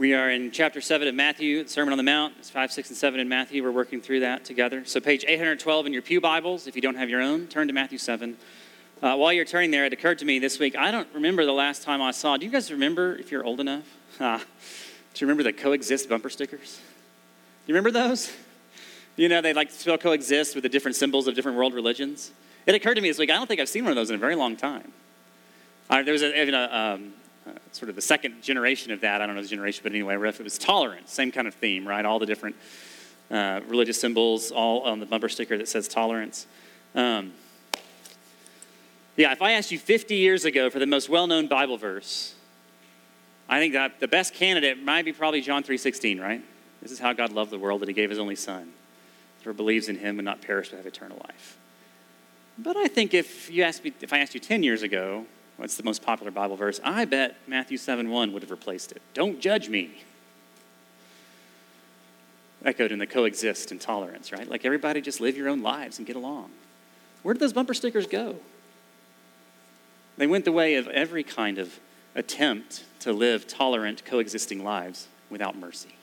We are in chapter 7 of Matthew, Sermon on the Mount. It's 5, 6, and 7 in Matthew. We're working through that together. So, page 812 in your Pew Bibles. If you don't have your own, turn to Matthew 7. Uh, while you're turning there, it occurred to me this week, I don't remember the last time I saw. Do you guys remember, if you're old enough, uh, do you remember the coexist bumper stickers? You remember those? You know, they like spell coexist with the different symbols of different world religions. It occurred to me this week, I don't think I've seen one of those in a very long time. There was a, a, um, uh, sort of the second generation of that. I don't know the generation, but anyway, if it was tolerance, same kind of theme, right? All the different uh, religious symbols, all on the bumper sticker that says tolerance. Um, yeah, if I asked you 50 years ago for the most well-known Bible verse, I think that the best candidate might be probably John 3:16, right? This is how God loved the world that He gave His only Son, whoever believes in Him would not perish but have eternal life. But I think if you asked me, if I asked you 10 years ago, What's the most popular Bible verse? I bet Matthew 7 1 would have replaced it. Don't judge me. Echoed in the coexist and tolerance, right? Like everybody just live your own lives and get along. Where did those bumper stickers go? They went the way of every kind of attempt to live tolerant, coexisting lives without mercy.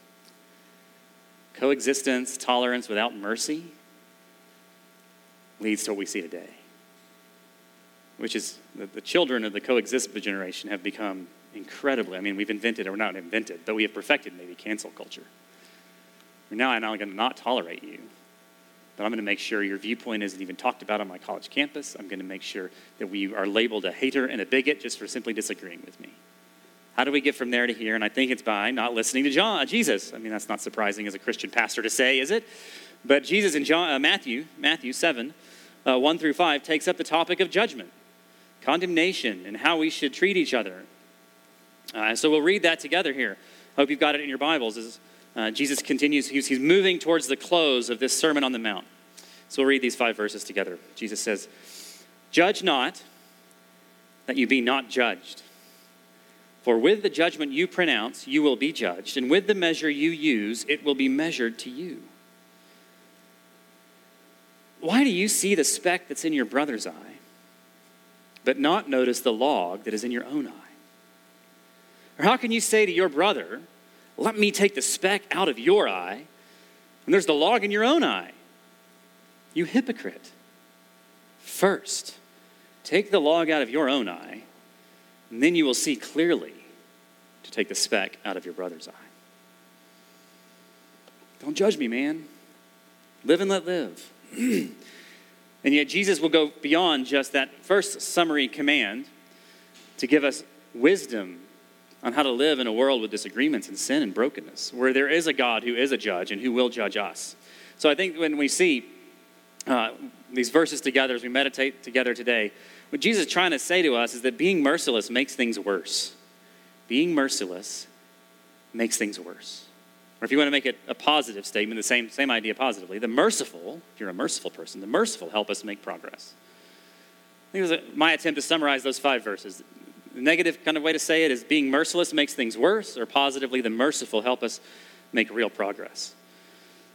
Coexistence, tolerance without mercy leads to what we see today which is the, the children of the coexist generation have become incredibly, I mean, we've invented, or not invented, but we have perfected maybe cancel culture. Now I'm not going to not tolerate you, but I'm going to make sure your viewpoint isn't even talked about on my college campus. I'm going to make sure that we are labeled a hater and a bigot just for simply disagreeing with me. How do we get from there to here? And I think it's by not listening to John, Jesus. I mean, that's not surprising as a Christian pastor to say, is it? But Jesus in John, uh, Matthew, Matthew 7, uh, 1 through 5, takes up the topic of judgment condemnation, and how we should treat each other. Uh, so we'll read that together here. Hope you've got it in your Bibles as uh, Jesus continues. He's, he's moving towards the close of this Sermon on the Mount. So we'll read these five verses together. Jesus says, Judge not that you be not judged. For with the judgment you pronounce, you will be judged, and with the measure you use, it will be measured to you. Why do you see the speck that's in your brother's eye? But not notice the log that is in your own eye? Or how can you say to your brother, Let me take the speck out of your eye, and there's the log in your own eye? You hypocrite. First, take the log out of your own eye, and then you will see clearly to take the speck out of your brother's eye. Don't judge me, man. Live and let live. And yet, Jesus will go beyond just that first summary command to give us wisdom on how to live in a world with disagreements and sin and brokenness, where there is a God who is a judge and who will judge us. So I think when we see uh, these verses together as we meditate together today, what Jesus is trying to say to us is that being merciless makes things worse. Being merciless makes things worse. Or if you want to make it a positive statement, the same, same idea positively, the merciful, if you're a merciful person, the merciful help us make progress. I think it was a, my attempt to summarize those five verses. The negative kind of way to say it is being merciless makes things worse, or positively, the merciful help us make real progress.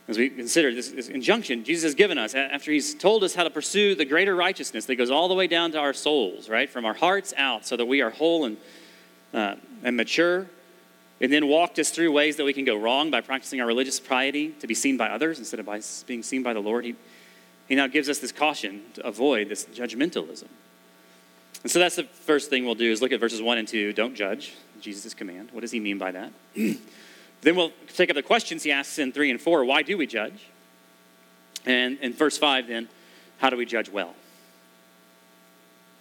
As we consider this, this injunction Jesus has given us after he's told us how to pursue the greater righteousness that goes all the way down to our souls, right? From our hearts out, so that we are whole and, uh, and mature and then walked us through ways that we can go wrong by practicing our religious piety to be seen by others instead of by being seen by the Lord. He, he now gives us this caution to avoid this judgmentalism. And so that's the first thing we'll do is look at verses 1 and 2. Don't judge, Jesus' command. What does he mean by that? then we'll take up the questions he asks in 3 and 4. Why do we judge? And in verse 5, then, how do we judge well?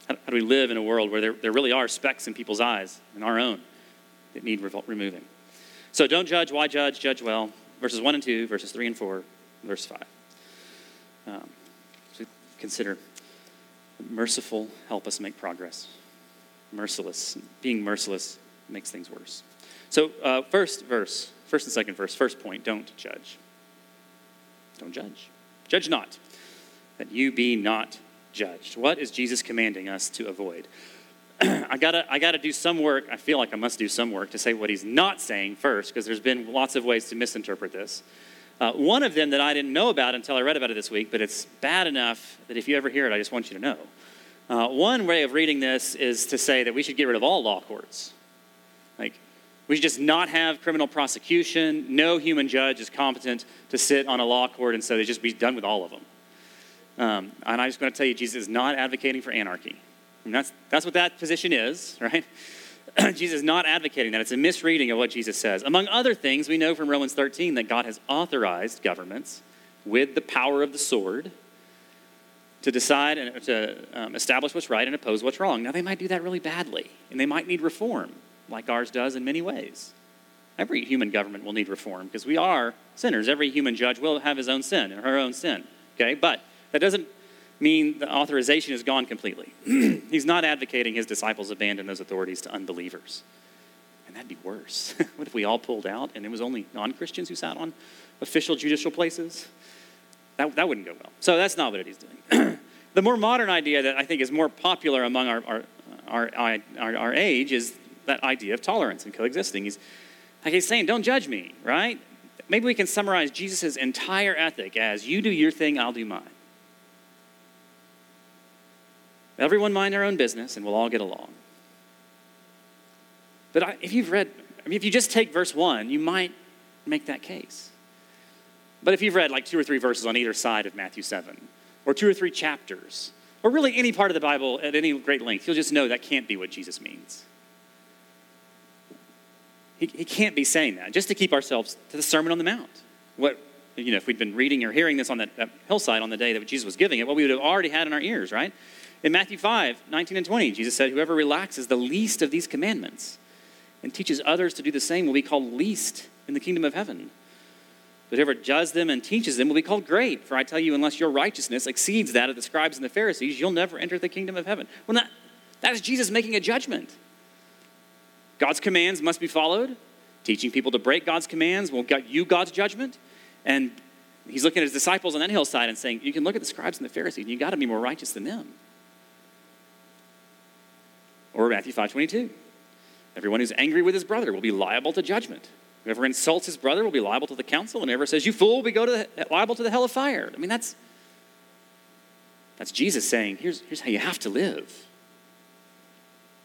How, do we live in a world where there, there really are specks in people's eyes, in our own? That need removing. So don't judge. Why judge? Judge well. Verses 1 and 2, verses 3 and 4, verse 5. Um, so consider merciful, help us make progress. Merciless, being merciless makes things worse. So, uh, first verse, first and second verse, first point don't judge. Don't judge. Judge not, that you be not judged. What is Jesus commanding us to avoid? I gotta, I gotta do some work. I feel like I must do some work to say what he's not saying first, because there's been lots of ways to misinterpret this. Uh, one of them that I didn't know about until I read about it this week, but it's bad enough that if you ever hear it, I just want you to know. Uh, one way of reading this is to say that we should get rid of all law courts. Like, We should just not have criminal prosecution. No human judge is competent to sit on a law court, and so they just be done with all of them. Um, and I'm just going to tell you, Jesus is not advocating for anarchy. And that's, that's what that position is, right? Jesus is not advocating that. It's a misreading of what Jesus says. Among other things, we know from Romans 13 that God has authorized governments with the power of the sword to decide and to um, establish what's right and oppose what's wrong. Now, they might do that really badly, and they might need reform, like ours does in many ways. Every human government will need reform because we are sinners. Every human judge will have his own sin or her own sin. Okay, but that doesn't mean the authorization is gone completely. He's not advocating his disciples abandon those authorities to unbelievers. And that'd be worse. what if we all pulled out and it was only non Christians who sat on official judicial places? That, that wouldn't go well. So that's not what he's doing. the more modern idea that I think is more popular among our, our, our, our, our age is that idea of tolerance and coexisting. He's, like he's saying, don't judge me, right? Maybe we can summarize Jesus' entire ethic as you do your thing, I'll do mine. Everyone mind their own business and we'll all get along. But I, if you've read, I mean, if you just take verse 1, you might make that case. But if you've read like two or three verses on either side of Matthew 7, or two or three chapters, or really any part of the Bible at any great length, you'll just know that can't be what Jesus means. He, he can't be saying that just to keep ourselves to the Sermon on the Mount. What, you know, if we'd been reading or hearing this on that, that hillside on the day that Jesus was giving it, what we would have already had in our ears, right? In Matthew 5, 19 and 20, Jesus said, Whoever relaxes the least of these commandments and teaches others to do the same will be called least in the kingdom of heaven. Whoever does them and teaches them will be called great. For I tell you, unless your righteousness exceeds that of the scribes and the Pharisees, you'll never enter the kingdom of heaven. Well, that, that is Jesus making a judgment. God's commands must be followed. Teaching people to break God's commands will get you God's judgment. And he's looking at his disciples on that hillside and saying, You can look at the scribes and the Pharisees, and you got to be more righteous than them. Or Matthew 5.22. Everyone who's angry with his brother will be liable to judgment. Whoever insults his brother will be liable to the council, and whoever says, You fool, will be go to the, liable to the hell of fire. I mean, that's, that's Jesus saying, here's, here's how you have to live.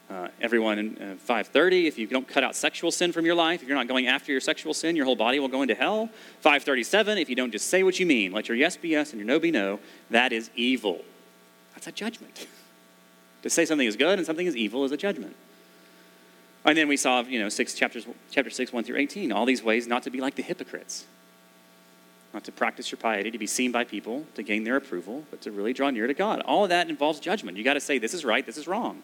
Uh, everyone in uh, 530 if you don't cut out sexual sin from your life if you're not going after your sexual sin your whole body will go into hell 537 if you don't just say what you mean let your yes be yes and your no be no that is evil that's a judgment To say something is good and something is evil is a judgment. And then we saw, you know, six chapters, chapter 6, 1 through 18, all these ways not to be like the hypocrites, not to practice your piety, to be seen by people, to gain their approval, but to really draw near to God. All of that involves judgment. You got to say, this is right, this is wrong.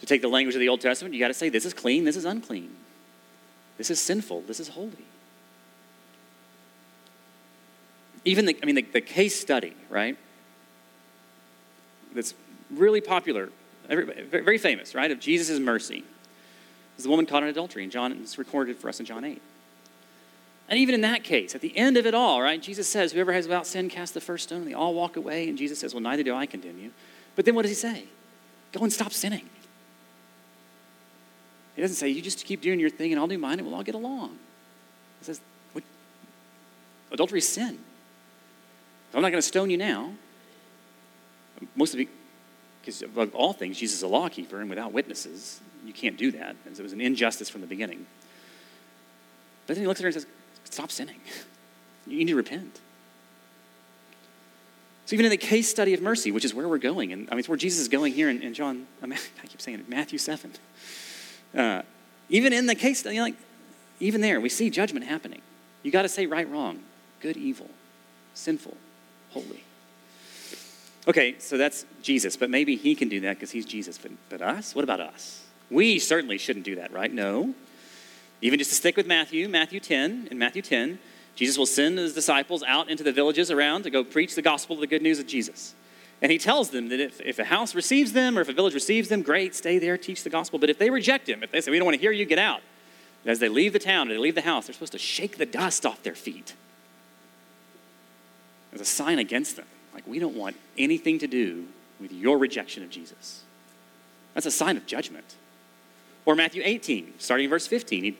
To take the language of the Old Testament, you got to say, this is clean, this is unclean. This is sinful, this is holy. Even the, I mean, the, the case study, right? That's really popular, very famous, right, of Jesus' mercy is the woman caught in adultery, and John is recorded for us in John 8. And even in that case, at the end of it all, right, Jesus says, Whoever has without sin cast the first stone, and they all walk away, and Jesus says, Well, neither do I condemn you. But then what does he say? Go and stop sinning. He doesn't say, You just keep doing your thing, and I'll do mine, and we'll all get along. He says, what? Adultery is sin. I'm not going to stone you now. Most of you, because of all things, Jesus is a lawkeeper, and without witnesses, you can't do that. And so it was an injustice from the beginning. But then he looks at her and says, Stop sinning. You need to repent. So even in the case study of mercy, which is where we're going, and I mean, it's where Jesus is going here in, in John, I, keep saying it, Matthew 7. Uh, even in the case study, like, even there, we see judgment happening. You got to say right, wrong, good, evil, sinful, holy. Okay, so that's Jesus, but maybe he can do that because he's Jesus. But, but us? What about us? We certainly shouldn't do that, right? No. Even just to stick with Matthew, Matthew 10, in Matthew 10, Jesus will send his disciples out into the villages around to go preach the gospel, of the good news of Jesus. And he tells them that if, if a house receives them or if a village receives them, great, stay there, teach the gospel. But if they reject him, if they say, we don't want to hear you, get out. And as they leave the town, or they leave the house, they're supposed to shake the dust off their feet as a sign against them. Like, we don't want anything to do with your rejection of Jesus. That's a sign of judgment. Or Matthew 18, starting in verse 15, he,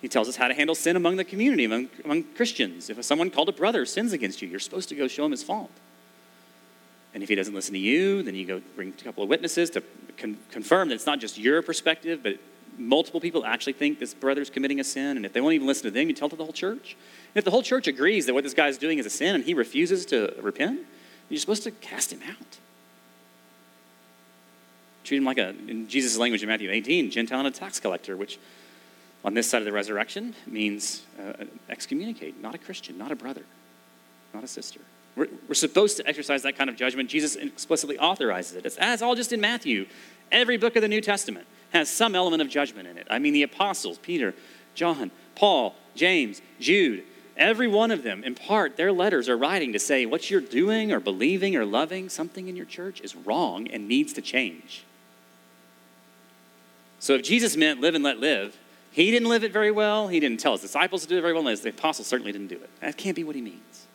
he tells us how to handle sin among the community, among, among Christians. If someone called a brother sins against you, you're supposed to go show him his fault. And if he doesn't listen to you, then you go bring a couple of witnesses to con- confirm that it's not just your perspective, but multiple people actually think this brother's committing a sin, and if they won't even listen to them, you tell to the whole church. And if the whole church agrees that what this guy's doing is a sin and he refuses to repent, you're supposed to cast him out. Treat him like a, in Jesus' language in Matthew 18, Gentile and a tax collector, which on this side of the resurrection means uh, excommunicate, not a Christian, not a brother, not a sister. We're, we're supposed to exercise that kind of judgment. Jesus explicitly authorizes it. It's, it's all just in Matthew. Every book of the New Testament has some element of judgment in it. I mean, the apostles, Peter, John, Paul, James, Jude, every one of them, in part, their letters are writing to say what you're doing or believing or loving something in your church is wrong and needs to change. So if Jesus meant live and let live, he didn't live it very well. He didn't tell his disciples to do it very well. And the apostles certainly didn't do it. That can't be what he means.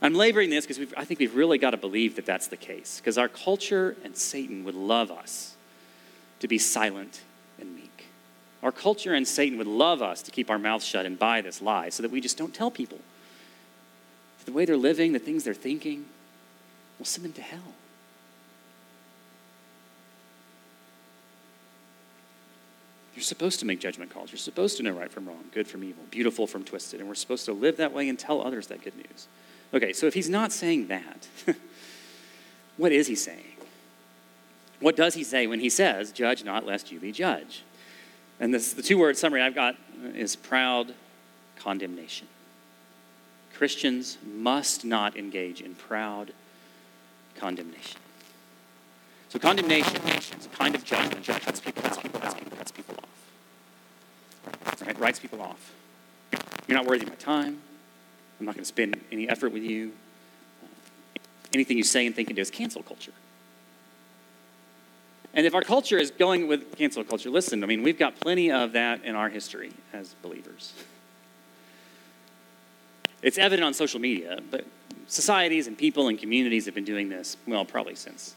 I'm laboring this because I think we've really got to believe that that's the case. Because our culture and Satan would love us to be silent and meek. Our culture and Satan would love us to keep our mouths shut and buy this lie so that we just don't tell people. The way they're living, the things they're thinking, we'll send them to hell. You're supposed to make judgment calls. You're supposed to know right from wrong, good from evil, beautiful from twisted. And we're supposed to live that way and tell others that good news. Okay, so if he's not saying that, what is he saying? What does he say when he says, Judge not, lest you be judged? And this, the two word summary I've got is proud condemnation. Christians must not engage in proud condemnation. So, condemnation is a kind of judgment that cuts people, cuts people, cuts people, cuts people off. Right? Writes people off. You're not worthy of my time. I'm not going to spend any effort with you. anything you say and think and do is cancel culture. And if our culture is going with cancel culture, listen, I mean, we've got plenty of that in our history as believers. It's evident on social media, but societies and people and communities have been doing this, well, probably since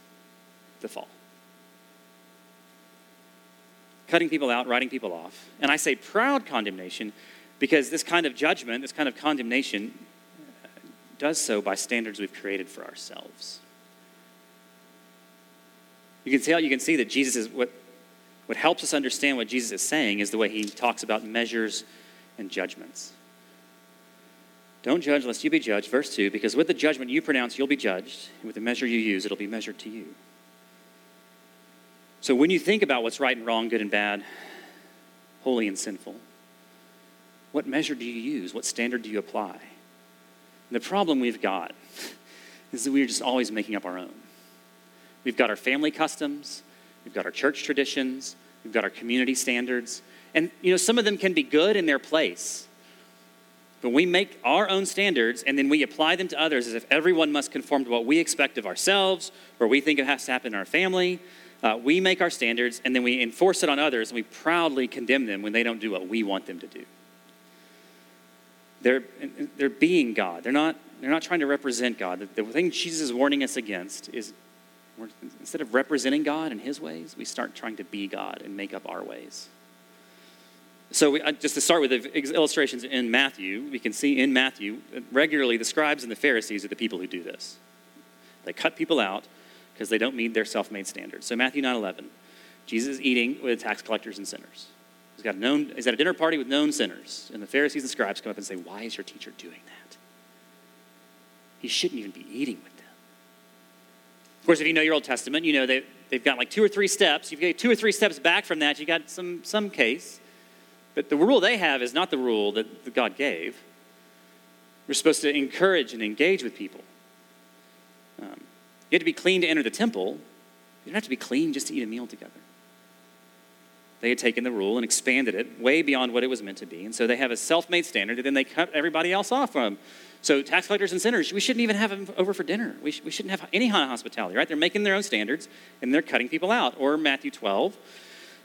the fall. Cutting people out, writing people off. And I say proud condemnation because this kind of judgment, this kind of condemnation, does so by standards we've created for ourselves. You can tell, you can see that Jesus is what, what helps us understand what Jesus is saying is the way he talks about measures and judgments. Don't judge lest you be judged, verse 2, because with the judgment you pronounce, you'll be judged, and with the measure you use, it'll be measured to you. So when you think about what's right and wrong, good and bad, holy and sinful, what measure do you use? What standard do you apply? And the problem we've got is that we're just always making up our own. We've got our family customs, we've got our church traditions, we've got our community standards, and you know some of them can be good in their place. But we make our own standards and then we apply them to others as if everyone must conform to what we expect of ourselves or we think it has to happen in our family. Uh, we make our standards and then we enforce it on others and we proudly condemn them when they don't do what we want them to do. They're, they're being God. They're not, they're not trying to represent God. The, the thing Jesus is warning us against is instead of representing God in his ways, we start trying to be God and make up our ways. So, we, just to start with the illustrations in Matthew, we can see in Matthew regularly the scribes and the Pharisees are the people who do this. They cut people out because they don't meet their self made standards. So, Matthew 9 11, Jesus is eating with tax collectors and sinners. He's, got a known, he's at a dinner party with known sinners, and the Pharisees and scribes come up and say, Why is your teacher doing that? He shouldn't even be eating with them. Of course, if you know your Old Testament, you know they, they've got like two or three steps. You've got two or three steps back from that, you've got some, some case. But the rule they have is not the rule that, God gave. We're supposed to encourage and engage with people. Um, you have to be clean to enter the temple. You don't have to be clean just to eat a meal together. They had taken the rule and expanded it way beyond what it was meant to be. And so they have a self made standard, and then they cut everybody else off from. So, tax collectors and sinners, we shouldn't even have them over for dinner. We, sh- we shouldn't have any kind of hospitality, right? They're making their own standards, and they're cutting people out. Or Matthew 12,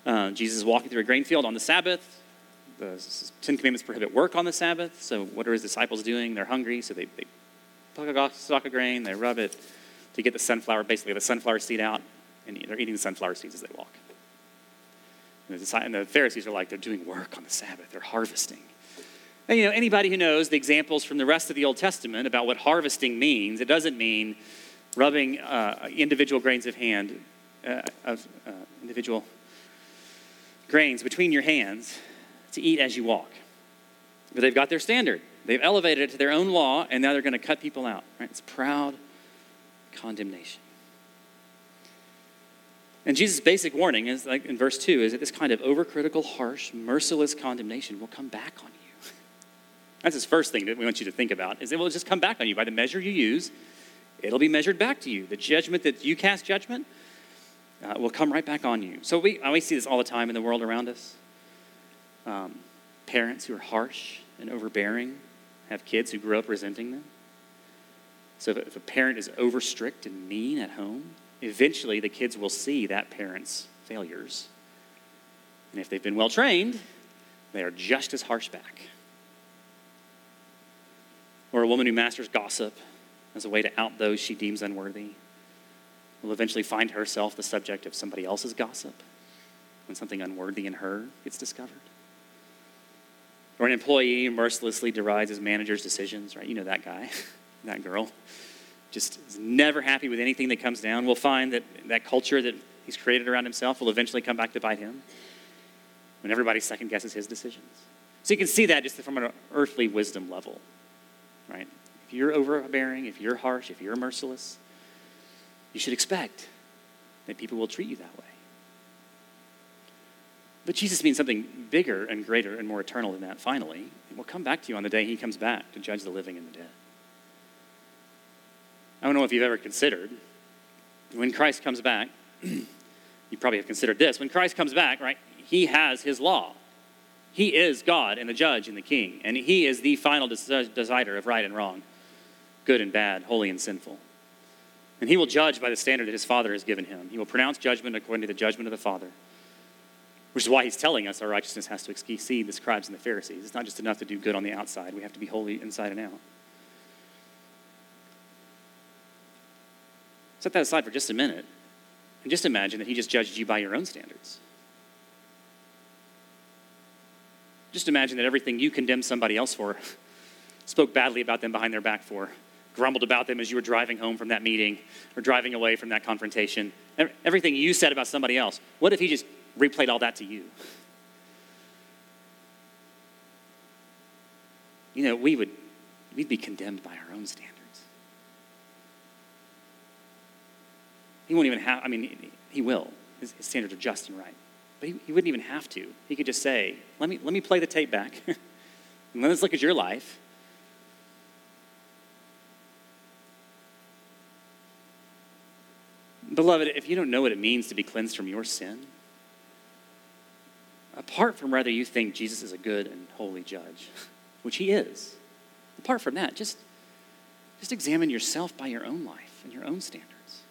uh, Jesus is walking through a grain field on the Sabbath. The Ten Commandments prohibit work on the Sabbath. So, what are his disciples doing? They're hungry, so they, they pluck a stalk of grain, they rub it to get the sunflower, basically the sunflower seed out, and they're eating the sunflower seeds as they walk. And the, and the Pharisees are like, they're doing work on the Sabbath, they're harvesting. And you know, anybody who knows the examples from the rest of the Old Testament about what harvesting means, it doesn't mean rubbing uh, individual grains of hand, uh, of uh, individual grains between your hands to eat as you walk. But they've got their standard. They've elevated it to their own law, and now they're going to cut people out. Right? It's proud condemnation. And Jesus' basic warning is like in verse 2 is that this kind of overcritical, harsh, merciless condemnation will come back on you. That's his first thing that we want you to think about is it will just come back on you by the measure you use. It'll be measured back to you. The judgment that you cast judgment uh, will come right back on you. So we, we see this all the time in the world around us. Um, parents who are harsh and overbearing have kids who grow up resenting them. So if a parent is over strict and mean at home, eventually the kids will see that parent's failures. And if they've been well trained, they are just as harsh back. Or a woman who masters gossip as a way to out those she deems unworthy will eventually find herself the subject of somebody else's gossip when something unworthy in her gets discovered. Or an employee mercilessly derides his manager's decisions, right? You know that guy, that girl just is never happy with anything that comes down, will find that that culture that he's created around himself will eventually come back to bite him when everybody second guesses his decisions. So you can see that just from an earthly wisdom level, right? If you're overbearing, if you're harsh, if you're merciless, you should expect that people will treat you that way. But Jesus means something bigger and greater and more eternal than that, finally. It will come back to you on the day he comes back to judge the living and the dead. I don't know if you've ever considered when Christ comes back, you probably have considered this. When Christ comes back, right, he has his law. He is God and the judge and the king, and he is the final decider of right and wrong, good and bad, holy and sinful. And he will judge by the standard that his Father has given him. He will pronounce judgment according to the judgment of the Father, which is why he's telling us our righteousness has to exceed the scribes and the Pharisees. It's not just enough to do good on the outside, we have to be holy inside and out. Set that aside for just a minute and just imagine that he just judged you by your own standards. Just imagine that everything you condemned somebody else for, spoke badly about them behind their back for, grumbled about them as you were driving home from that meeting or driving away from that confrontation, everything you said about somebody else, what if he just replayed all that to you? You know, we would we'd be condemned by our own standards. He won't even have, I mean, he will. His, his standards are just and right. But he, he, wouldn't even have to. He could just say, let me, let me play the tape back. and let's look at your life. Beloved, if you don't know what it means to be cleansed from your sin, apart from whether you think Jesus is a good and holy judge, which he is, apart from that, just, just examine yourself by your own life and your own standards.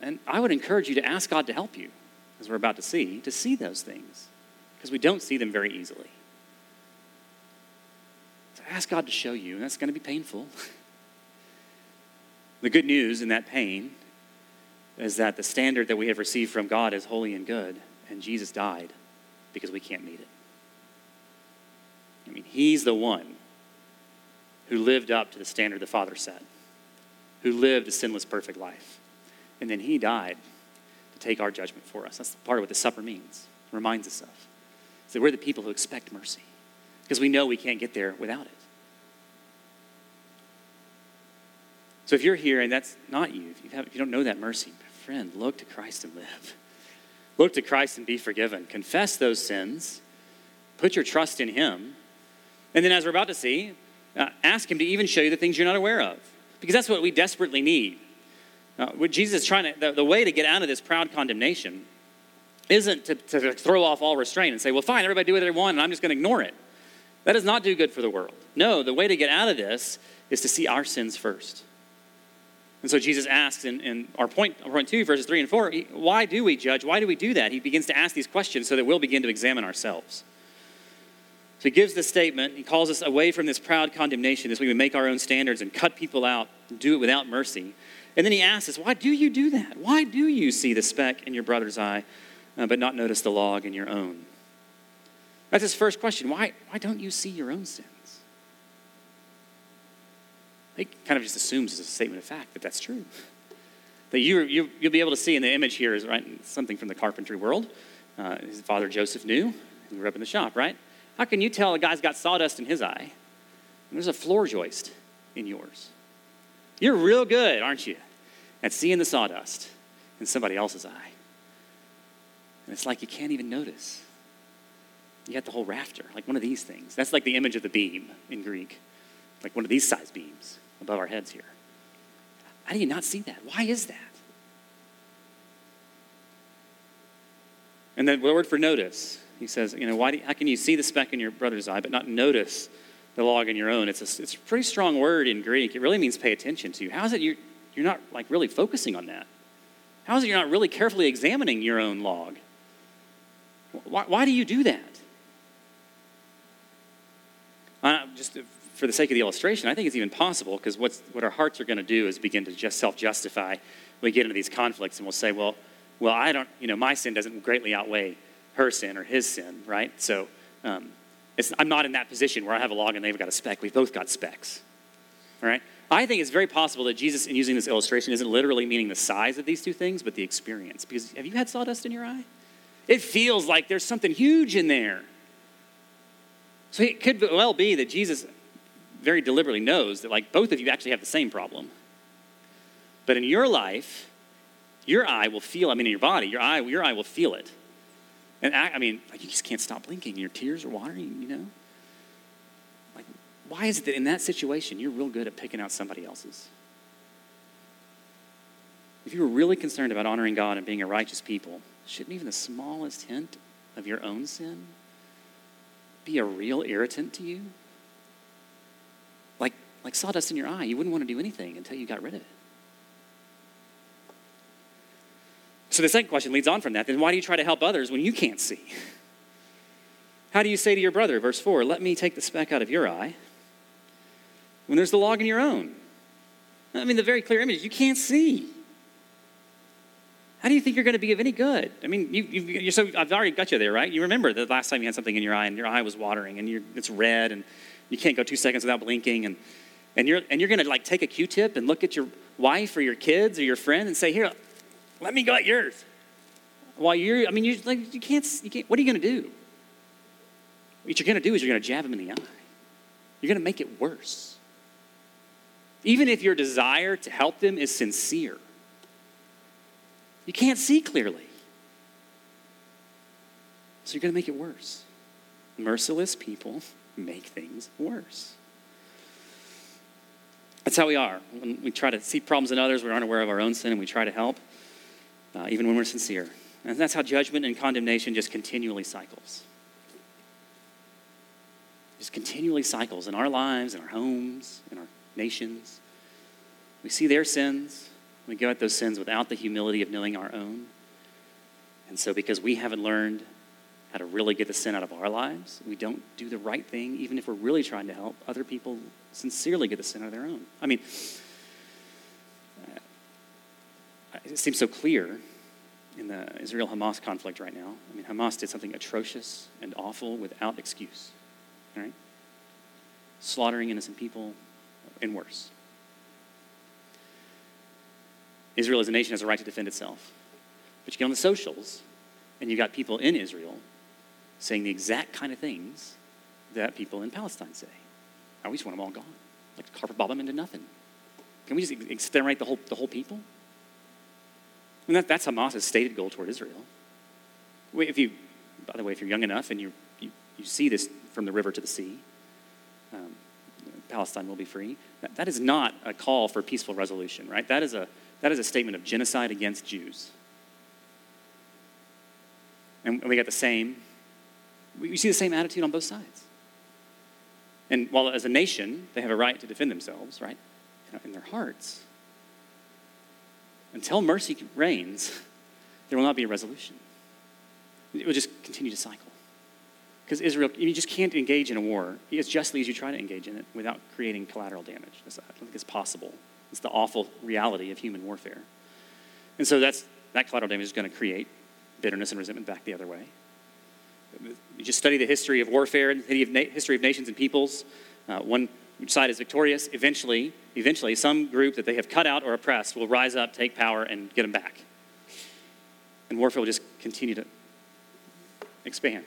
And I would encourage you to ask God to help you, as we're about to see, to see those things, because we don't see them very easily. So ask God to show you, and that's going to be painful. the good news in that pain is that the standard that we have received from God is holy and good, and Jesus died because we can't meet it. I mean, He's the one who lived up to the standard the Father set, who lived a sinless, perfect life. And then he died take our judgment for us. That's part of what the supper means, reminds us of. So we're the people who expect mercy because we know we can't get there without it. So if you're here and that's not you, if you, have, if you don't know that mercy, friend, look to Christ and live. Look to Christ and be forgiven. Confess those sins. Put your trust in Him. And then, as we're about to see, uh, ask Him to even show you the things you're not aware of. Because that's what we desperately need. Now, what Jesus is trying to, the, the way to get out of this proud condemnation isn't to, to throw off all restraint and say, well, fine, everybody do what they want, and I'm just going to ignore it. That does not do good for the world. No, the way to get out of this is to see our sins first. And so Jesus asks in, in our point, point two, verses three and four, why do we judge? Why do we do that? He begins to ask these questions so that we'll begin to examine ourselves. So he gives this statement. He calls us away from this proud condemnation, this way we make our own standards and cut people out, do it without mercy. And then he asks us, why do you do that? Why do you see the speck in your brother's eye, uh, but not notice the log in your own? That's his first question. Why, why don't you see your own sins? He kind of just assumes as a statement of fact that that's true. That you, you, you'll be able to see in the image here is right, something from the carpentry world. uh, his father Joseph knew. He grew up in the shop, right? How can you tell a guy's got sawdust in his eye? There's a floor joist in yours. You're real good, aren't you, at seeing the sawdust in somebody else's eye. And it's like you can't even notice. You got the whole rafter, like one of these things. That's like the image of the beam in Greek, like one of these size beams above our heads here. How do you not see that? Why is that? And the word for notice, he says, you know, why do, how can you see the speck in your brother's eye but not notice the log in your own? It's a, it's a pretty strong word in Greek. It really means pay attention to. How is it you're, you're not like really focusing on that? How is it you're not really carefully examining your own log? Why, why do you do that? Uh, just for the sake of the illustration, I think it's even possible because what our hearts are going to do is begin to just self justify. We get into these conflicts and we'll say, well, well, I don't, you know, my sin doesn't greatly outweigh her sin or his sin, right? So um, I'm not in that position where I have a log and they've got a speck. We've both got specks, all right? I think it's very possible that Jesus, in using this illustration, isn't literally meaning the size of these two things, but the experience. Because have you had sawdust in your eye? It feels like there's something huge in there. So it could well be that Jesus very deliberately knows that, like, both of you actually have the same problem. But in your life, your eye will feel, I mean, in your body, your eye, your eye will feel it. And I, I mean, like, you just can't stop blinking. Your tears are watering, you know? Why is it that in that situation, you're real good at picking out somebody else's? If you were really concerned about honoring God and being a righteous people, shouldn't even the smallest hint of your own sin be a real irritant to you? Like, like sawdust in your eye, you wouldn't want to do anything until you got rid of it. So the second question leads on from that. Then why do you try to help others when you can't see? How do you say to your brother, verse 4, let me take the speck out of your eye when there's the log in your own? I mean, the very clear image, you can't see. How do you think you're going to be of any good? I mean, you, you, so I've already got you there, right? You remember the last time you had something in your eye and your eye was watering and it's red and you can't go two seconds without blinking and, and you're, and you're going to like take a Q-tip and look at your wife or your kids or your friend and say, here, let me go at yours. While you're, I mean, you like you can't, you can't. What are you going to do? What you're going to do is you're going to jab him in the eye. You're going to make it worse. Even if your desire to help them is sincere, you can't see clearly. So you're going to make it worse. Merciless people make things worse. That's how we are. When we try to see problems in others, we aren't aware of our own sin, and we try to help uh, even when we're sincere. And that's how judgment and condemnation just continually cycles. Just continually cycles in our lives, in our homes, in our nations. We see their sins, we go at those sins without the humility of knowing our own. And so, because we haven't learned how to really get the sin out of our lives, we don't do the right thing, even if we're really trying to help other people sincerely get the sin out of their own. I mean, uh, it seems so clear in the Israel Hamas conflict right now. I mean, Hamas did something atrocious and awful without excuse, right? Slaughtering innocent people and worse. Israel as a nation has a right to defend itself. But you get on the socials, and you've got people in Israel saying the exact kind of things that people in Palestine say. I just want them all gone. Like carpet bomb them into nothing. Can we just exterminate the whole, the whole people? And that, that's Hamas's stated goal toward Israel. If you, by the way, if you're young enough and you, you, you see this from the river to the sea, Palestine will be free. That, is not a call for peaceful resolution, right? That is a, that is a statement of genocide against Jews. And we got the same, we see the same attitude on both sides. And while as a nation, they have a right to defend themselves, right? In their hearts, until mercy reigns, there will not be a resolution. It will just continue to cycle. Because Israel, you just can't engage in a war as justly as you try to engage in it without creating collateral damage. I don't think it's possible. It's the awful reality of human warfare. And so that's, that collateral damage is going to create bitterness and resentment back the other way. You just study the history of warfare, and the history of nations and peoples. Uh, one side is victorious. Eventually, eventually, some group that they have cut out or oppressed will rise up, take power, and get them back. And warfare will just continue to expand.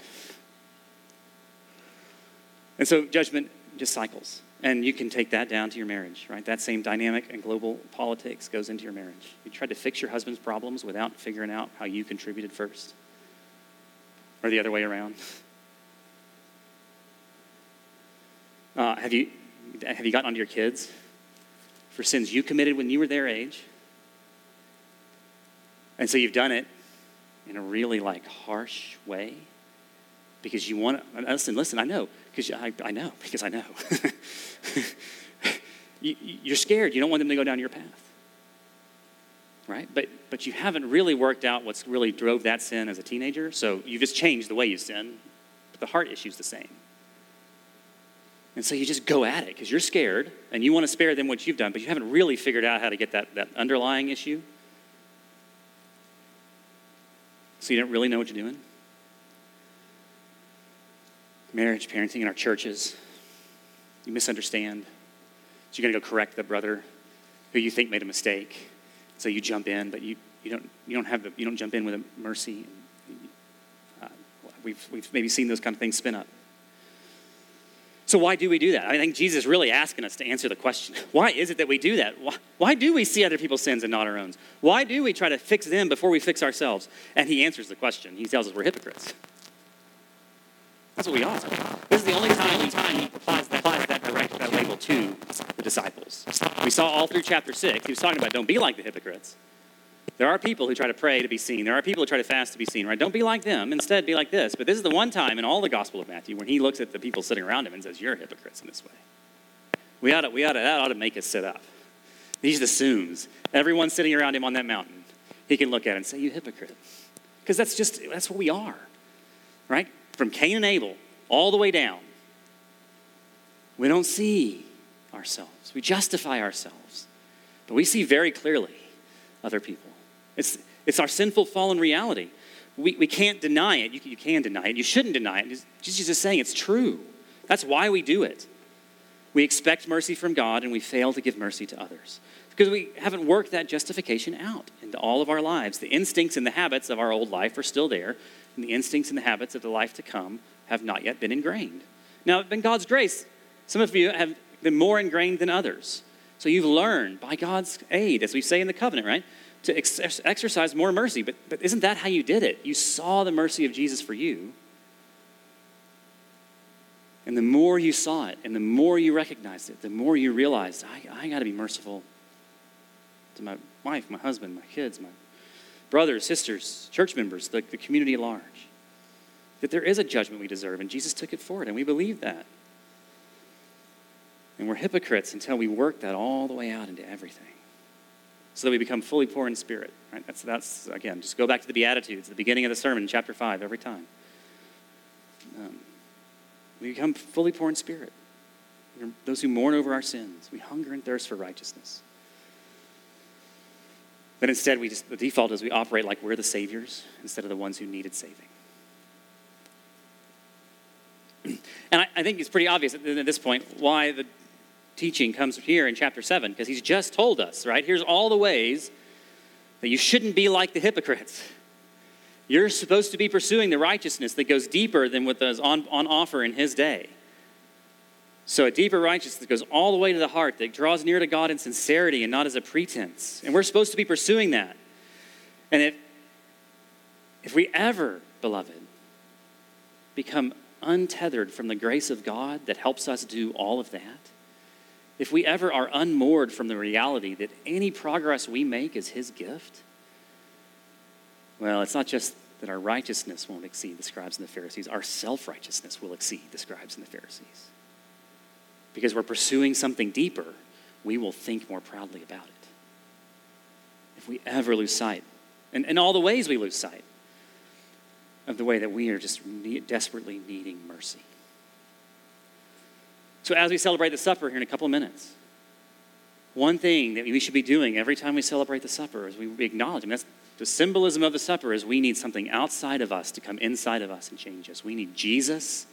And so judgment just cycles. And you can take that down to your marriage, right? That same dynamic and global politics goes into your marriage. You tried to fix your husband's problems without figuring out how you contributed first, or the other way around. Uh, have, you, have you gotten onto your kids for sins you committed when you were their age? And so you've done it in a really like harsh way because you want to listen listen i know because I, I know because i know. You, you're scared. You don't want them to go down your path. Right? But but you haven't really worked out what's really drove that sin as a teenager so you just changed the way you sin but the heart issue's the same. And so you just go at it because you're scared and you want to spare them what you've done but you haven't really figured out how to get that, that underlying issue. So you don't really know what you're doing marriage, parenting in our churches. You misunderstand. So you're going to go correct the brother who you think made a mistake. So you jump in, but you, you, don't, you, don't, have the, you don't jump in with a mercy. Uh, we've, we've maybe seen those kind of things spin up. So, why do we do that? I think Jesus is really asking us to answer the question why is it that we do that? Why, why do we see other people's sins and not our own? Why do we try to fix them before we fix ourselves? And he answers the question. He tells us we're hypocrites. That's what we are. This is the only time, only time he applies that, applies that direct that label to the disciples. We saw all through chapter 6, he was talking about don't be like the hypocrites. There are people who try to pray to be seen. There are people who try to fast to be seen, right? Don't be like them. Instead, be like this. But this is the one time in all the Gospel of Matthew when he looks at the people sitting around him and says, You're hypocrites in this way. We ought to, we ought to, that ought to make us sit up. He just assumes everyone sitting around him on that mountain, he can look at and say, You hypocrite. Because that's just, that's what we are, right? From Cain and Abel all the way down, we don't see ourselves. We justify ourselves. But we see very clearly other people. It's, it's our sinful, fallen reality. We, we can't deny it. You, you can deny it. You shouldn't deny it. Jesus is saying it's true. That's why we do it. We expect mercy from God and we fail to give mercy to others because we haven't worked that justification out into all of our lives. The instincts and the habits of our old life are still there, and the instincts and the habits of the life to come have not yet been ingrained. Now, in God's grace, some of you have been more ingrained than others. So you've learned by God's aid, as we say in the covenant, right, to ex- exercise more mercy. But, but isn't that how you did it? You saw the mercy of Jesus for you. And the more you saw it and the more you recognized it, the more you realized, I, I got to be merciful to my wife, my husband, my kids, my brothers, sisters, church members, the, the community at large. That there is a judgment we deserve, and Jesus took it for it, and we believe that. And we're hypocrites until we work that all the way out into everything. So that we become fully poor in spirit. Right? That's, that's, again, just go back to the Beatitudes, the beginning of the sermon, chapter 5, every time. Um, we become fully poor in spirit. We're those who mourn over our sins. We hunger and thirst for righteousness. But instead, we just, the default is we operate like we're the saviors instead of the ones who needed saving. And I, I think it's pretty obvious at, this point why the teaching comes here in chapter 7, because he's just told us, right? Here's all the ways that you shouldn't be like the hypocrites. You're supposed to be pursuing the righteousness that goes deeper than what was on, on offer in his day. So, a deeper righteousness goes all the way to the heart, that draws near to God in sincerity and not as a pretense. And we're supposed to be pursuing that. And if, if we ever, beloved, become untethered from the grace of God that helps us do all of that, if we ever are unmoored from the reality that any progress we make is His gift, well, it's not just that our righteousness won't exceed the scribes and the Pharisees, our self righteousness will exceed the scribes and the Pharisees because we're pursuing something deeper, we will think more proudly about it. If we ever lose sight, and, and all the ways we lose sight of the way that we are just need, desperately needing mercy. So, as we celebrate the supper here in a couple of minutes, one thing that we should be doing every time we celebrate the supper is we acknowledge, and that's the symbolism of the supper is we need something outside of us to come inside of us and change us. We need Jesus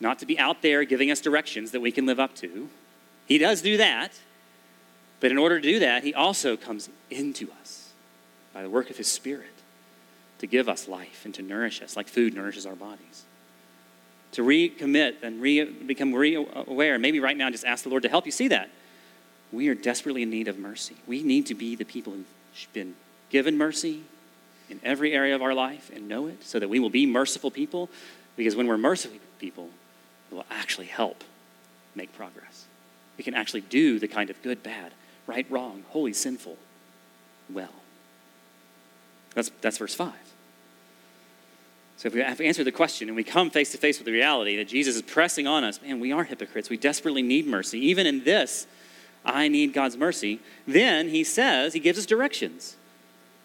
not to be out there giving us directions that we can live up to. He does do that. But in order to do that, he also comes into us by the work of his Spirit to give us life and to nourish us like food nourishes our bodies. To recommit and re- become re-aware, maybe right now just ask the Lord to help you see that. We are desperately in need of mercy. We need to be the people who've been given mercy in every area of our life and know it so that we will be merciful people because when we're merciful people, it will actually help make progress. We can actually do the kind of good, bad, right, wrong, holy, sinful, well. That's, that's verse 5. So if we have answered the question and we come face to face with the reality that Jesus is pressing on us, man, we are hypocrites. We desperately need mercy. Even in this, I need God's mercy. Then he says, he gives us directions.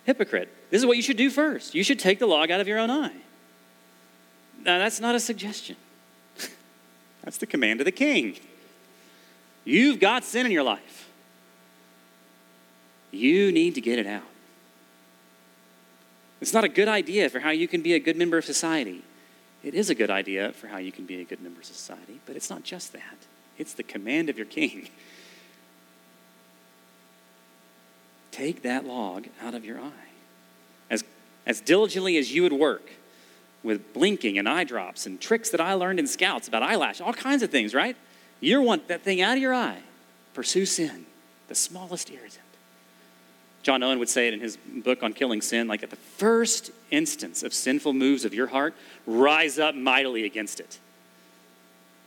Hypocrite, this is what you should do first. You should take the log out of your own eye. Now, that's not a suggestion, that's the command of the king. You've got sin in your life, you need to get it out. It's not a good idea for how you can be a good member of society. It is a good idea for how you can be a good member of society, but it's not just that. It's the command of your king. Take that log out of your eye. As, as diligently as you would work with blinking and eye drops and tricks that I learned in scouts about eyelash, all kinds of things, right? You want that thing out of your eye. Pursue sin, the smallest irritant. John Owen would say it in his book on killing sin like at the first instance of sinful moves of your heart, rise up mightily against it.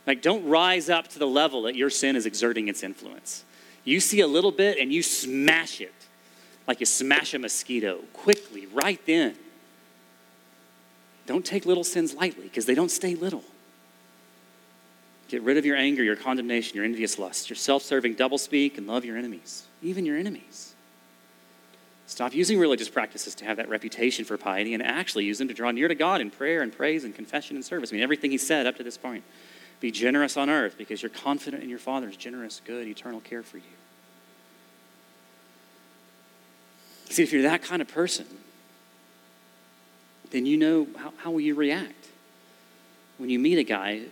Like, don't rise up to the level that your sin is exerting its influence. You see a little bit and you smash it like you smash a mosquito quickly, right then. Don't take little sins lightly because they don't stay little. Get rid of your anger, your condemnation, your envious lust, your self serving doublespeak, and love your enemies, even your enemies. Stop using religious practices to have that reputation for piety and actually use them to draw near to God in prayer and praise and confession and service. I mean, everything he said up to this point. Be generous on earth because you're confident in your Father's generous, good, eternal care for you. See, if you're that kind of person, then you know how, how will you react when you meet a guy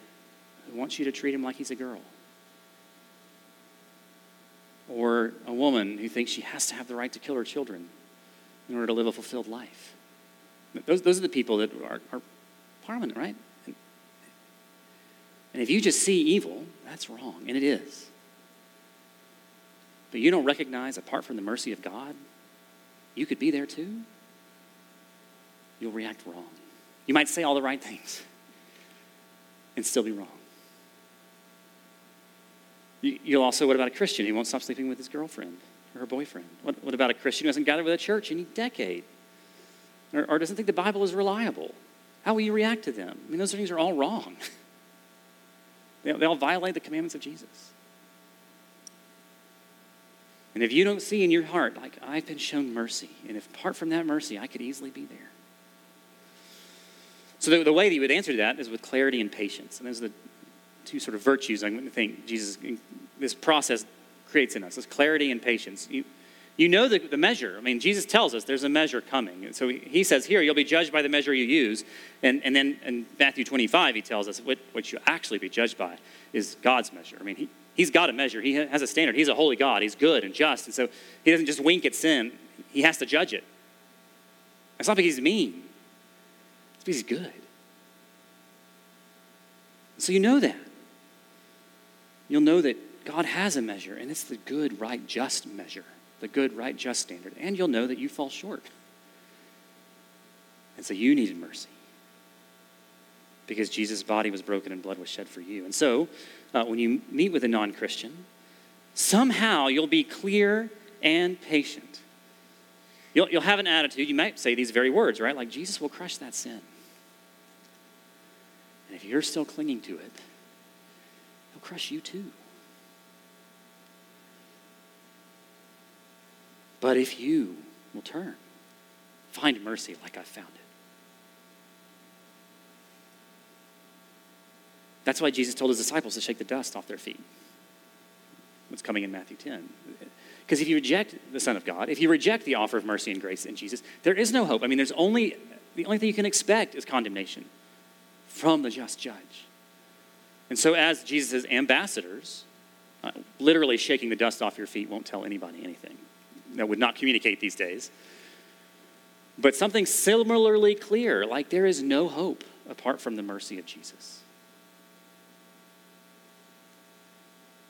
who wants you to treat him like he's a girl or a woman who thinks she has to have the right to kill her children in order to live a fulfilled life. Those, those are the people that are, are prominent, right? And, and if you just see evil, that's wrong, and it is. But you don't recognize, apart from the mercy of God, you could be there too. You'll react wrong. You might say all the right things and still be wrong. You'll also, what about a Christian who won't stop sleeping with his girlfriend or her boyfriend? What, what about a Christian who hasn't gathered with a church in a decade or, or doesn't think the Bible is reliable? How will you react to them? I mean, those things are all wrong. they, they all violate the commandments of Jesus. And if you don't see in your heart, like, I've been shown mercy, and if apart from that mercy, I could easily be there. So the, the way that you would answer that is with clarity and patience. And those are the two sort of virtues I think Jesus, this process creates in us this clarity and patience. You, you know the, the measure. I mean, Jesus tells us there's a measure coming. And so he, he says, Here, you'll be judged by the measure you use. And, and then in Matthew 25, he tells us what, what you actually be judged by is God's measure. I mean, he, he's got a measure, he has a standard. He's a holy God, he's good and just. And so he doesn't just wink at sin, he has to judge it. It's not because he's mean, because he's good. So you know that you'll know that God has a measure, and it's the good, right, just measure, the good, right, just standard. And you'll know that you fall short. And so you needed mercy because Jesus' body was broken and blood was shed for you. And so uh, when you meet with a non Christian, somehow you'll be clear and patient. You'll, you'll have an attitude, you might say these very words, right? Like, Jesus will crush that sin. If you're still clinging to it, he'll crush you too. But if you will turn, find mercy like I found it. That's why Jesus told his disciples to shake the dust off their feet. What's coming in Matthew 10. Because if you reject the Son of God, if you reject the offer of mercy and grace in Jesus, there is no hope. I mean, there's only, the only thing you can expect is condemnation from the just judge. And so, as Jesus' ambassadors, uh, literally shaking the dust off your feet won't tell anybody anything. That would not communicate these days. but something similarly clear like there is no hope apart from the mercy of Jesus.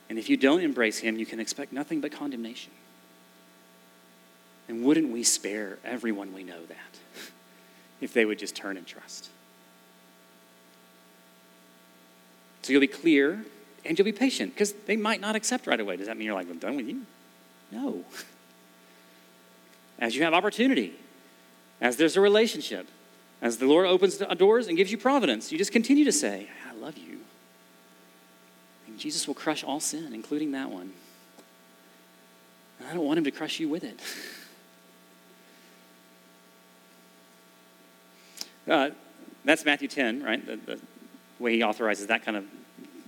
And if you don't embrace him, you can expect nothing but condemnation. And wouldn't we spare everyone we know that if they would just turn and trust? So you'll be clear and you'll be patient because they might not accept right away. Does that mean you're like, I'm done with you? No. As you have opportunity, as there's a relationship, as the Lord opens doors and gives you providence, you just continue to say, I love you. And Jesus will crush all sin, including that one. And I don't want him to crush you with it. Uh, that's Matthew 10, right? The, the, way he authorizes that kind of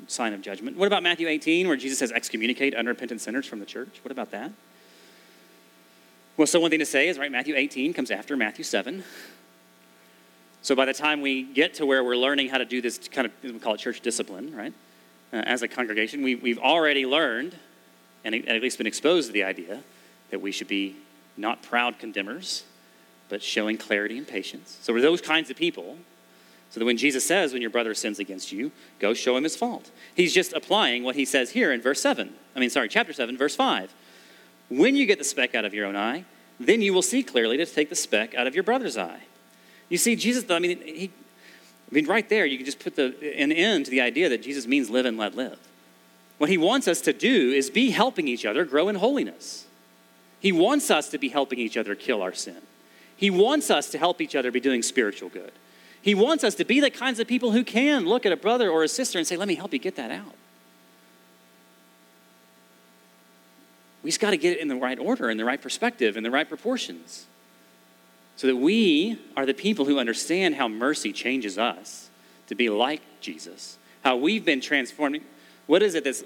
sign of judgment. What about Matthew 18, where Jesus says, excommunicate unrepentant sinners from the church? What about that? Well, so one thing to say is, right, Matthew 18 comes after Matthew 7. So by the time we get to where we're learning how to do this kind of, we call it church discipline, right? Uh, as a congregation, we, we've already learned and at least been exposed to the idea that we should be not proud condemners, but showing clarity and patience. So we're those kinds of people. So that when Jesus says, when your brother sins against you, go show him his fault. He's just applying what he says here in verse 7. I mean, sorry, chapter 7, verse 5. When you get the speck out of your own eye, then you will see clearly to take the speck out of your brother's eye. You see, Jesus, I mean, he, I mean, right there, you can just put the, an end to the idea that Jesus means live and let live. What he wants us to do is be helping each other grow in holiness. He wants us to be helping each other kill our sin. He wants us to help each other be doing spiritual good. He wants us to be the kinds of people who can look at a brother or a sister and say, Let me help you get that out. We just got to get it in the right order, in the right perspective, in the right proportions. So that we are the people who understand how mercy changes us to be like Jesus, how we've been transformed. What is it that's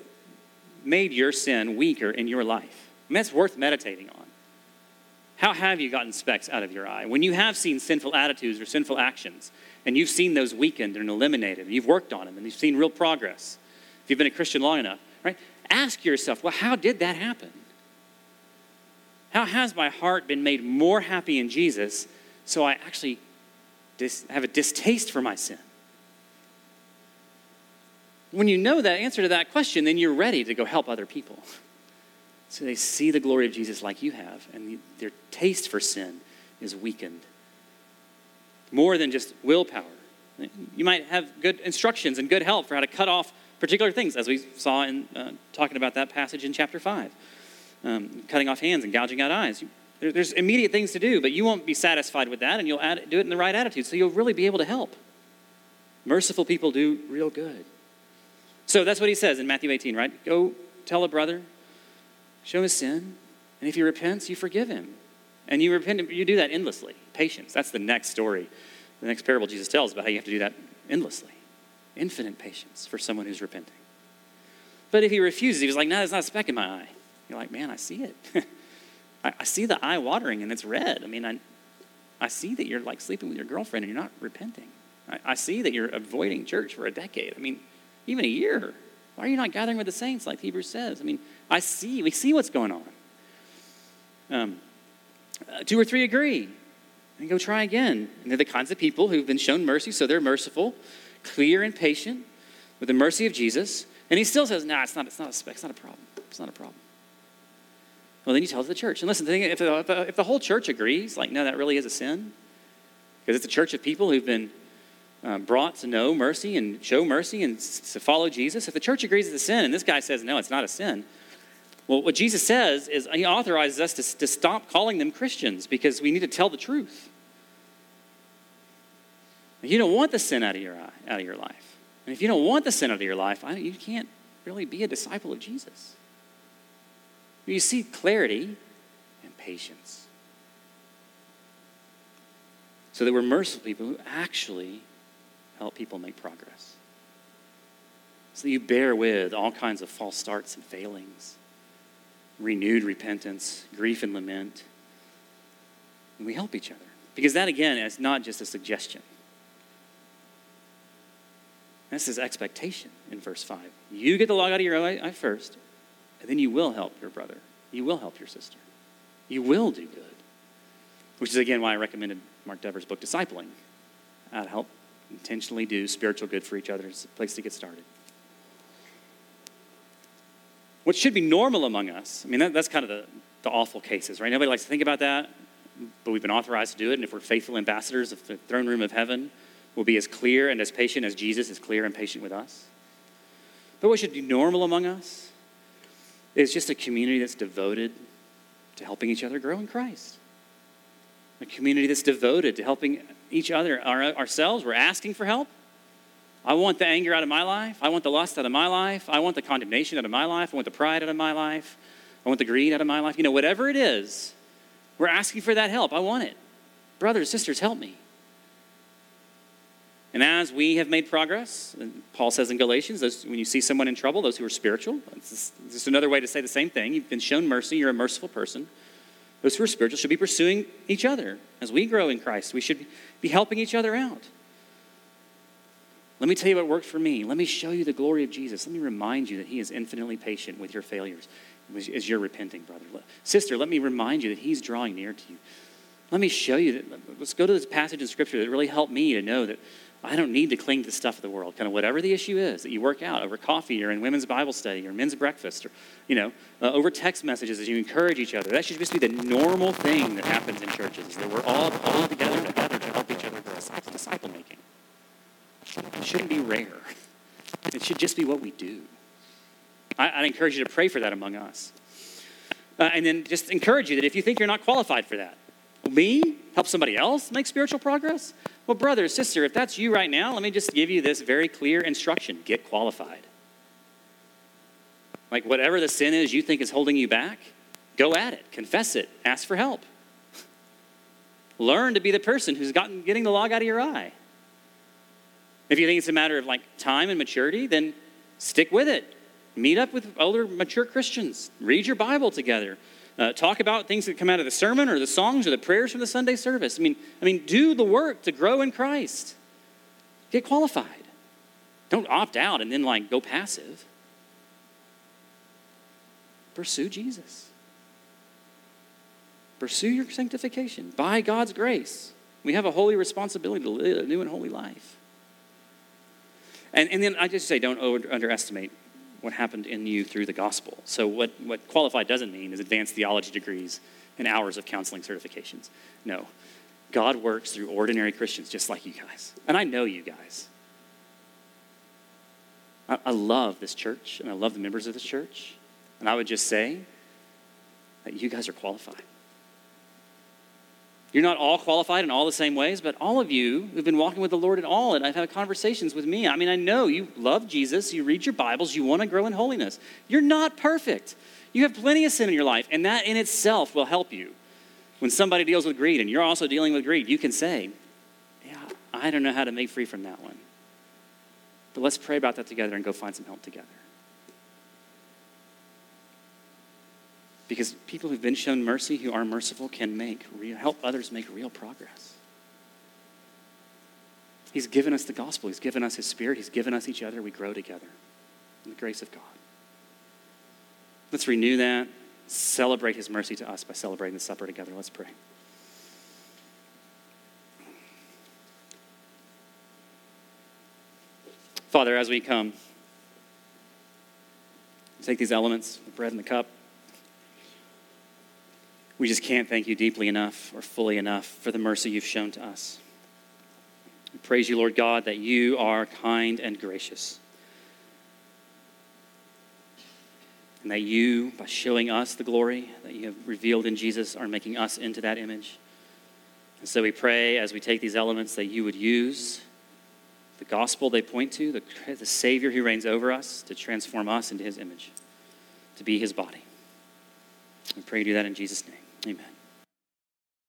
made your sin weaker in your life? Mean, that's worth meditating on. How have you gotten specks out of your eye? When you have seen sinful attitudes or sinful actions, and you've seen those weakened and eliminated, and you've worked on them, and you've seen real progress, if you've been a Christian long enough, right? Ask yourself, well, how did that happen? How has my heart been made more happy in Jesus so I actually dis- have a distaste for my sin? When you know that answer to that question, then you're ready to go help other people. So they see the glory of Jesus like you have, and their taste for sin is weakened. More than just willpower. You might have good instructions and good help for how to cut off particular things, as we saw in uh, talking about that passage in chapter 5. Um, cutting off hands and gouging out eyes. There, there's immediate things to do, but you won't be satisfied with that, and you'll add, do it in the right attitude, so you'll really be able to help. Merciful people do real good. So that's what he says in Matthew 18, right? Go tell a brother show him his sin, and if he repents, you forgive him. And you repent, you do that endlessly. Patience. That's the next story, the next parable Jesus tells about how you have to do that endlessly. Infinite patience for someone who's repenting. But if he refuses, he was like, no, there's not a speck in my eye. You're like, man, I see it. I, I, see the eye watering and it's red. I mean, I, I see that you're like sleeping with your girlfriend and you're not repenting. I, I see that you're avoiding church for a decade. I mean, even a year. Why are you not gathering with the saints like Hebrews says? I mean, I see, we see what's going on. Um, uh, two or three agree, and go try again. And they're the kinds of people who've been shown mercy, so they're merciful, clear, and patient with the mercy of Jesus. And he still says, "No, nah, it's not. It's not a It's not a problem. It's not a problem." Well, then you tell the church. And listen, if the, if the whole church agrees, like, no, that really is a sin, because it's a church of people who've been uh, brought to know mercy and show mercy and to follow Jesus, if the church agrees it's a sin and this guy says, no, it's not a sin, well, what Jesus says is he authorizes us to, to stop calling them Christians because we need to tell the truth. You don't want the sin out of your, out of your life. And if you don't want the sin out of your life, you can't really be a disciple of Jesus. You see clarity and patience. So that we're merciful people who actually help people make progress. So that you bear with all kinds of false starts and failings, renewed repentance, grief and lament. And we help each other. Because that, again, is not just a suggestion. This is expectation in verse 5. You get the log out of your eye first, and then you will help your brother. You will help your sister. You will do good. which is again why I recommended Mark Dever's book, Discipling, how to help intentionally do spiritual good for each other. It's a place to get started. What should be normal among us, I mean, that, that's kind of the, the awful cases, right? Nobody likes to think about that, but we've been authorized to do it, and if we're faithful ambassadors of the throne room of heaven, we'll be as clear and as patient as Jesus is clear and patient with us. But what should be normal among us is just a community that's devoted to helping each other grow in Christ. A community that's devoted to helping each other, our, ourselves. We're asking for help. I want the anger out of my life. I want the lust out of my life. I want the condemnation out of my life. I want the pride out of my life. I want the greed out of my life. You know, whatever it is, we're asking for that help. I want it. Brothers, sisters, help me. And as we have made progress, Paul says in Galatians, those, when you see someone in trouble, those who are spiritual, it's just, it's just another way to say the same thing. You've been shown mercy, you're a merciful person. Those who are spiritual should be pursuing each other. As we grow in Christ, we should be helping each other out. Let me tell you what worked for me. Let me show you the glory of Jesus. Let me remind you that He is infinitely patient with your failures as you're repenting, brother. Sister, let me remind you that He's drawing near to you. Let me show you that. Let's go to this passage in Scripture that really helped me to know that I don't need to cling to the stuff of the world. Kind of whatever the issue is that you work out over coffee or in women's Bible study or men's breakfast or, you know, uh, over text messages as you encourage each other. That should just be the normal thing that happens in churches, that we're all, all together together to help each other grow. Disciple making. It shouldn't be rare. It should just be what we do. I, would encourage you to pray for that among us. Uh, and then just encourage you that if you think you're not qualified for that, me help somebody else make spiritual progress? Well, brother, sister, if that's you right now, let me just give you this very clear instruction get qualified. Like, whatever the sin is you think is holding you back, go at it, confess it, ask for help. Learn to be the person who's gotten, getting the log out of your eye. If you think it's a matter of like time and maturity, then stick with it. Meet up with older, mature Christians. Read your Bible together. Uh, talk about things that come out of the sermon or the songs or the prayers from the Sunday service. I mean, I mean, do the work to grow in Christ. Get qualified. Don't opt out and then like go passive. Pursue Jesus. Pursue your sanctification by God's grace. We have a holy responsibility to live a new and holy life. And, and then I just say, don't over, underestimate what happened in you through the gospel. So, what, what qualified doesn't mean is advanced theology degrees and hours of counseling certifications. No. God works through ordinary Christians just like you guys. And I know you guys. I, I love this church and I love the members of this church. And I would just say that you guys are qualified. You're not all qualified in all the same ways, but all of you who've been walking with the Lord at all, and I've had conversations with me. I mean, I know you love Jesus, you read your Bibles, you want to grow in holiness. You're not perfect. You have plenty of sin in your life, and that in itself will help you. When somebody deals with greed and you're also dealing with greed, you can say, Yeah, I don't know how to make free from that one. But let's pray about that together and go find some help together. Because people who've been shown mercy, who are merciful, can make real, help others make real progress. He's given us the gospel. He's given us his spirit. He's given us each other. We grow together in the grace of God. Let's renew that. Celebrate his mercy to us by celebrating the supper together. Let's pray. Father, as we come, take these elements, the bread and the cup. We just can't thank you deeply enough or fully enough for the mercy you've shown to us. We praise you, Lord God, that you are kind and gracious. And that you, by showing us the glory that you have revealed in Jesus, are making us into that image. And so we pray as we take these elements that you would use the gospel they point to, the, the Savior who reigns over us, to transform us into his image, to be his body. We pray you do that in Jesus' name. Amen.